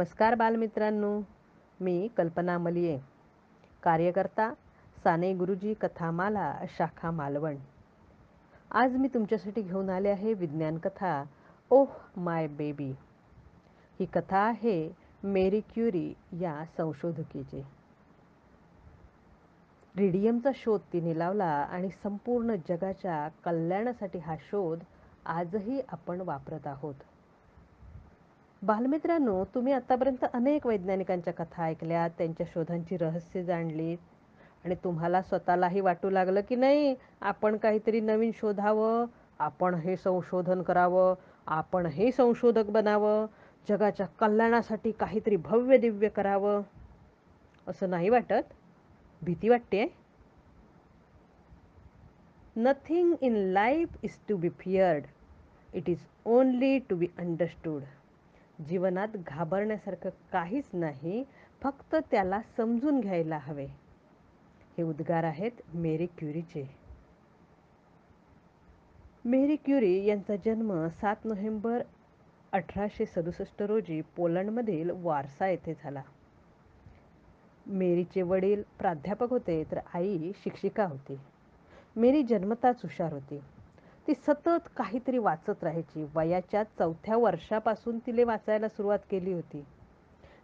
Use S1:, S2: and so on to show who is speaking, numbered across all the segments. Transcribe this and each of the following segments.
S1: नमस्कार बालमित्रांनो. मी कल्पना मलिये कार्यकर्ता साने गुरुजी कथामाला शाखा मालवण. आज मी तुमच्यासाठी घेऊन आले आहे विज्ञान कथा ओह माय बेबी. ही कथा आहे मेरी क्युरी या संशोधकीची. रेडियमचा शोध तिने लावला आणि संपूर्ण जगाच्या कल्याणासाठी हा शोध आजही आपण वापरत आहोत. बालमित्रांनो तुम्ही आतापर्यंत अनेक वैज्ञानिकांच्या कथा ऐकल्या त्यांच्या शोधांची रहस्य जाणलीत आणि तुम्हाला स्वतःलाही वाटू लागलं की नाही आपण काहीतरी नवीन शोधावं आपण हे संशोधन करावं आपण हे संशोधक बनावं जगाच्या कल्याणासाठी काहीतरी भव्य दिव्य करावं असं नाही वाटत? भीती वाटते nothing in life is to be feared it is only to be understood जीवनात घाबरण्यासारखं काहीच नाही फक्त त्याला समजून घ्यायला हवे. हे उद्गार आहेत मेरी क्युरीचे. मेरी क्युरी यांचा जन्म सात नोव्हेंबर अठराशे सदुसष्ट रोजी पोलंडमधील वारसा येथे झाला. मेरीचे वडील प्राध्यापक होते तर आई शिक्षिका होती. मेरी जन्मताच हुशार होती. ती सतत काहीतरी वाचत राहायची. वयाच्या चौथ्या वर्षापासून तिने वाचायला सुरुवात केली होती.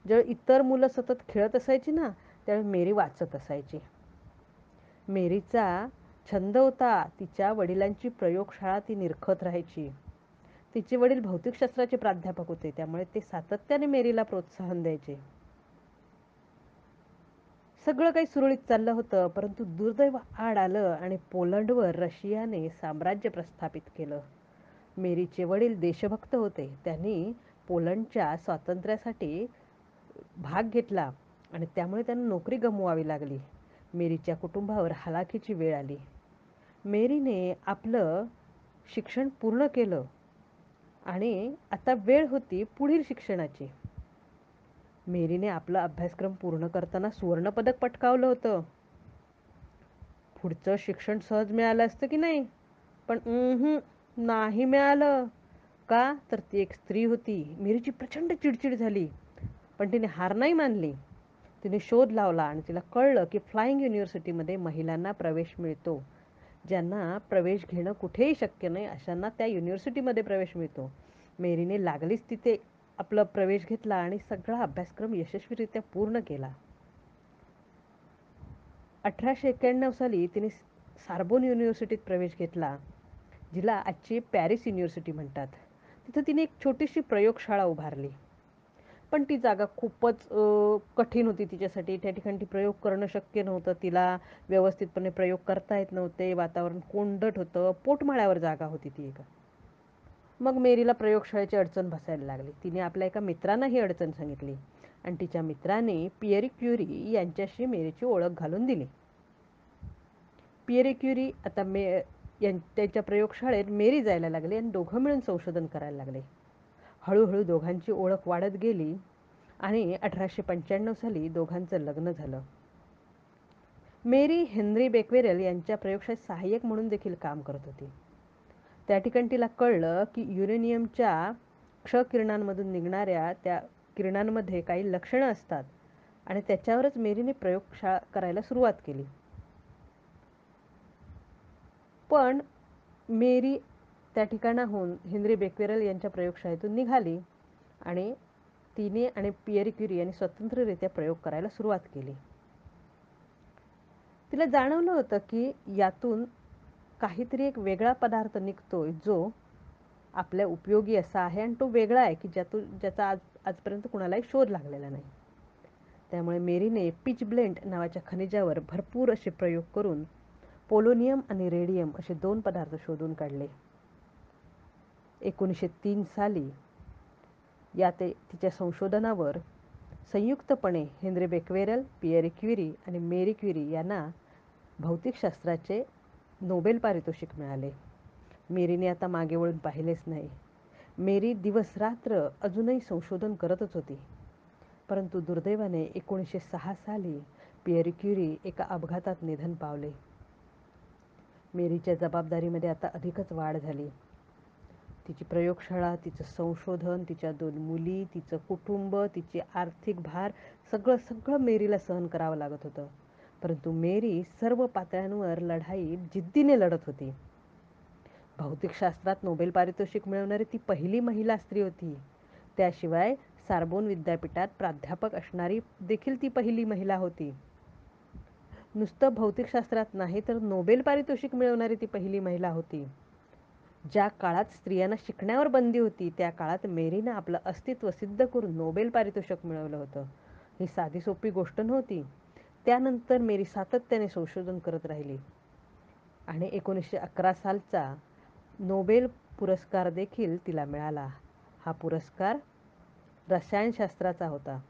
S1: जेव्हा इतर मुलं सतत खेळत असायची ना त्यावेळी मेरी वाचत असायची. मेरीचा छंद होता तिच्या वडिलांची प्रयोगशाळा ती निरखत राहायची. तिचे वडील भौतिकशास्त्राचे प्राध्यापक होते त्यामुळे ते सातत्याने मेरीला प्रोत्साहन द्यायचे. सगळं काही सुरळीत चाललं होतं परंतु दुर्दैव आड आलं आणि पोलंडवर रशियाने साम्राज्य प्रस्थापित केलं. मेरीचे वडील देशभक्त होते. त्यांनी पोलंडच्या स्वातंत्र्यासाठी भाग घेतला आणि त्यामुळे त्यांना नोकरी गमवावी लागली. मेरीच्या कुटुंबावर हलाखीची वेळ आली. मेरीने आपलं शिक्षण पूर्ण केलं आणि आता वेळ होती पुढील शिक्षणाची. मेरीने आपला अभ्यासक्रम पूर्ण करताना सुवर्णपदक पटकावलं होतं. पुढचं शिक्षण सहज मिळालं असतं की नाही? पण नाही मिळालं. का? तर ती एक स्त्री होती. मेरीची प्रचंड चिडचिड झाली. पण तिने हार नाही मानली. तिने शोध लावला आणि तिला कळलं की फ्लाइंग युनिव्हर्सिटीमध्ये महिलांना प्रवेश मिळतो. ज्यांना प्रवेश घेणं कुठेही शक्य नाही अशांना त्या युनिव्हर्सिटीमध्ये प्रवेश मिळतो. मेरीने लागलीच तिथे. आपला प्रवेश घेतला आणि सगळा अभ्यासक्रम यशस्वीरित्या पूर्ण केला. अठराशे एक्क्याण्णव साली तिने सार्बोन युनिव्हर्सिटीत प्रवेश घेतला जिला आजची पॅरिस युनिव्हर्सिटी म्हणतात. तिथं तिने एक छोटीशी प्रयोगशाळा उभारली. पण ती जागा खूपच कठीण होती तिच्यासाठी. त्या ठिकाणी ती प्रयोग करणं शक्य नव्हतं. तिला व्यवस्थितपणे प्रयोग करता येत नव्हते. वातावरण कोंडट होतं. पोटमाळ्यावर जागा होती ती एक. मग मेरीला प्रयोगशाळेची अडचण बसायला लागली. तिने आपल्या एका मित्रांना ही अडचण सांगितली आणि तिच्या मित्राने पियरी क्युरी यांच्याशी मेरीची ओळख घालून दिली. पियरी क्युरी आता मे यां त्याच्या प्रयोगशाळेत मेरी जायला लागली आणि दोघं मिळून संशोधन करायला लागले. हळूहळू दोघांची ओळख वाढत गेली आणि अठराशे पंच्याण्णव साली दोघांचं लग्न झालं. मेरी हेनरी बेक्वेरेल यांच्या प्रयोगशाळेत सहाय्यक म्हणून देखील काम करत होती. त्या ठिकाणी तिला कळलं की युरेनियमच्या क्ष किरणांमधून निघणाऱ्या त्या किरणांमध्ये काही लक्षणं असतात. आणि त्याच्यावरच मेरीने प्रयोगशाळा करायला सुरुवात केली. पण मेरी त्या ठिकाणाहून हेनरी बेक्वेरल यांच्या प्रयोगशाळेतून निघाली आणि तिने आणि पियरी क्युरी यांनी स्वतंत्ररित्या प्रयोग करायला सुरुवात केली. तिला जाणवलं होतं की यातून काहीतरी एक वेगळा पदार्थ निघतोय जो आपल्या उपयोगी असा आहे आणि तो वेगळा आहे की ज्यातून ज्याचा आज आजपर्यंत कुणालाही शोध लागलेला नाही. त्यामुळे मेरीने पिच ब्लेंड नावाच्या खनिजावर भरपूर असे प्रयोग करून पोलोनियम आणि रेडियम असे दोन पदार्थ शोधून काढले. एकोणीसशे तीन साली या ते तिच्या संशोधनावर संयुक्तपणे हेनरी बेक्वेरल पियरी क्युरी आणि मेरी क्युरी यांना भौतिकशास्त्राचे नोबेल पारितोषिक मिळाले. मेरीने आता मागे वळून पाहिलेच नाही. मेरी दिवस रात्र अजूनही संशोधन करतच होती. परंतु दुर्दैवाने एकोणीसशे सहा साली पियरी क्युरी एका अपघातात निधन पावले. मेरीच्या जबाबदारीमध्ये आता अधिकच वाढ झाली. तिची प्रयोगशाळा तिचं संशोधन तिच्या दोन मुली तिचं कुटुंब तिची आर्थिक भार सगळं सगळं मेरीला सहन करावं लागत होतं. परंतु मेरी सर्व पातळ्यांवर लढाई जिद्दीने लढत होती. भौतिकशास्त्रात नोबेल पारितोषिक मिळवणारी ती पहिली महिला स्त्री होती. त्याशिवाय सार्बोन विद्यापीठात प्राध्यापक असणारी देखील ती पहिली महिला होती. नुसतं भौतिकशास्त्रात नाही तर नोबेल पारितोषिक मिळवणारी ती पहिली महिला होती. ज्या काळात स्त्रियांना शिकण्यावर बंदी होती त्या काळात मेरीनं आपलं अस्तित्व सिद्ध करून नोबेल पारितोषिक मिळवलं होतं. ही साधी सोपी गोष्ट नव्हती. त्यानंतर मेरी सातत्याने संशोधन करत राहिली. आणि एकोणीसशे अकरा सालचा नोबेल पुरस्कार देखील तिला मिळाला. हा पुरस्कार रसायनशास्त्राचा होता.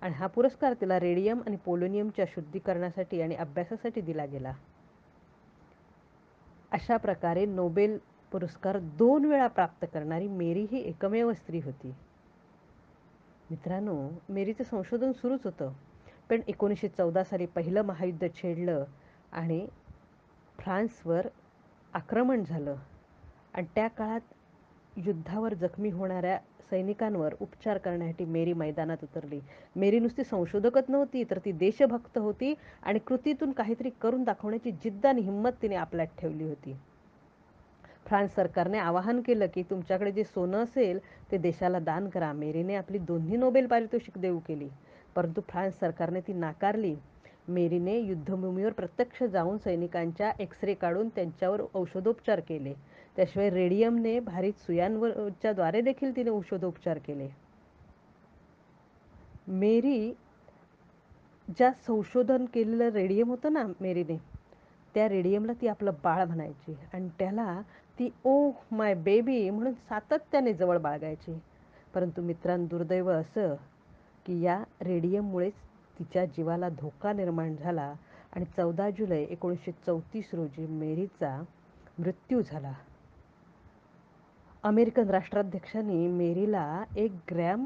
S1: आणि हा पुरस्कार तिला रेडियम आणि पोलोनियमच्या शुद्धीकरणासाठी आणि अभ्यासासाठी दिला गेला. अशा प्रकारे नोबेल पुरस्कार दोन वेळा प्राप्त करणारी मेरी ही एकमेव स्त्री होती. मित्रांनो मेरीचं संशोधन सुरूच होतं. पण एकोणीसशे चौदा साली पहिलं महायुद्ध छेडलं आणि फ्रान्सवर आक्रमण झालं. आणि त्या काळात युद्धावर जखमी होणाऱ्या सैनिकांवर उपचार करण्यासाठी मेरी मैदानात उतरली. मेरी नुसती संशोधकच नव्हती तर ती देशभक्त होती आणि कृतीतून काहीतरी करून दाखवण्याची जिद्द आणि हिंमत तिने आपल्यात ठेवली होती. फ्रान्स सरकारने आवाहन केलं की तुमच्याकडे जे सोनं असेल ते देशाला दान करा. मेरीने आपली दोन्ही नोबेल पारितोषिक देऊ केली. परंतु फ्रान्स सरकारने ती नाकारली. मेरीने युद्धभूमीवर प्रत्यक्ष जाऊन सैनिकांच्या एक्सरे काढून त्यांच्यावर औषधोपचार केले. त्याशिवाय रेडियमने भारी सुयांवरच्या द्वारे देखील तिने औषधोपचार केले. मेरी ज्या संशोधन केलेलं रेडियम होतं ना मेरीने त्या रेडियमला ती आपलं बाळ म्हणायची आणि त्याला ती ओ माय बेबी म्हणून सातत्याने जवळ बाळगायची. परंतु मित्रांनो दुर्दैव असं की या रेडियममुळेच तिच्या जीवाला धोका निर्माण झाला आणि चौदा जुलै एकोणीसशे चौतीस रोजी मेरीचा मृत्यू झाला. अमेरिकन राष्ट्राध्यक्षांनी मेरीला एक ग्रॅम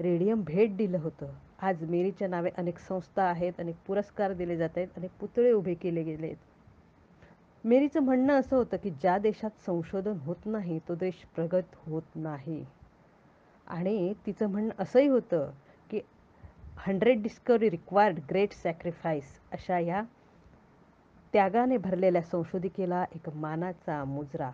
S1: रेडियम भेट दिलं होतं. आज मेरीच्या नावे अनेक संस्था आहेत अनेक पुरस्कार दिले जात आहेत अनेक पुतळे उभे केले गेले आहेत. मेरीचं म्हणणं असं होतं की ज्या देशात संशोधन होत नाही तो देश प्रगत होत नाही. आणि तिचं म्हणणं असंही होतं hundred discovery required great sacrifice अशा या त्यागाने भरलेल्या संशोधिकेला एक मानाचा मुजरा.